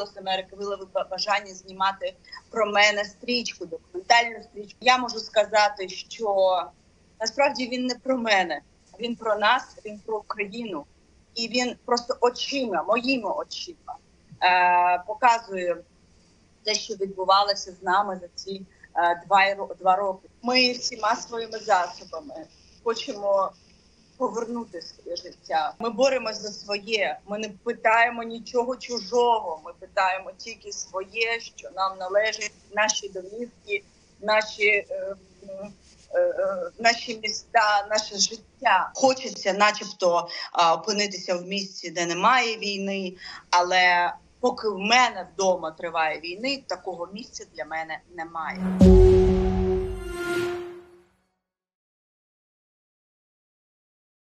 голос Америки виявив бажання знімати про мене стрічку, документальну стрічку. Я можу сказати, що насправді він не про мене, він про нас, він про Україну, і він просто очима, моїми очима е, показує те, що відбувалося з нами за ці е, два два роки. Ми всіма своїми засобами хочемо повернути своє життя. Ми боремося за своє. Ми не питаємо нічого чужого. Ми питаємо тільки своє, що нам належить, наші домівки, наші. Е, е, е, Наші міста, наше життя хочеться, начебто, опинитися в місці, де немає війни. Але поки в мене вдома триває війни, такого місця для мене немає.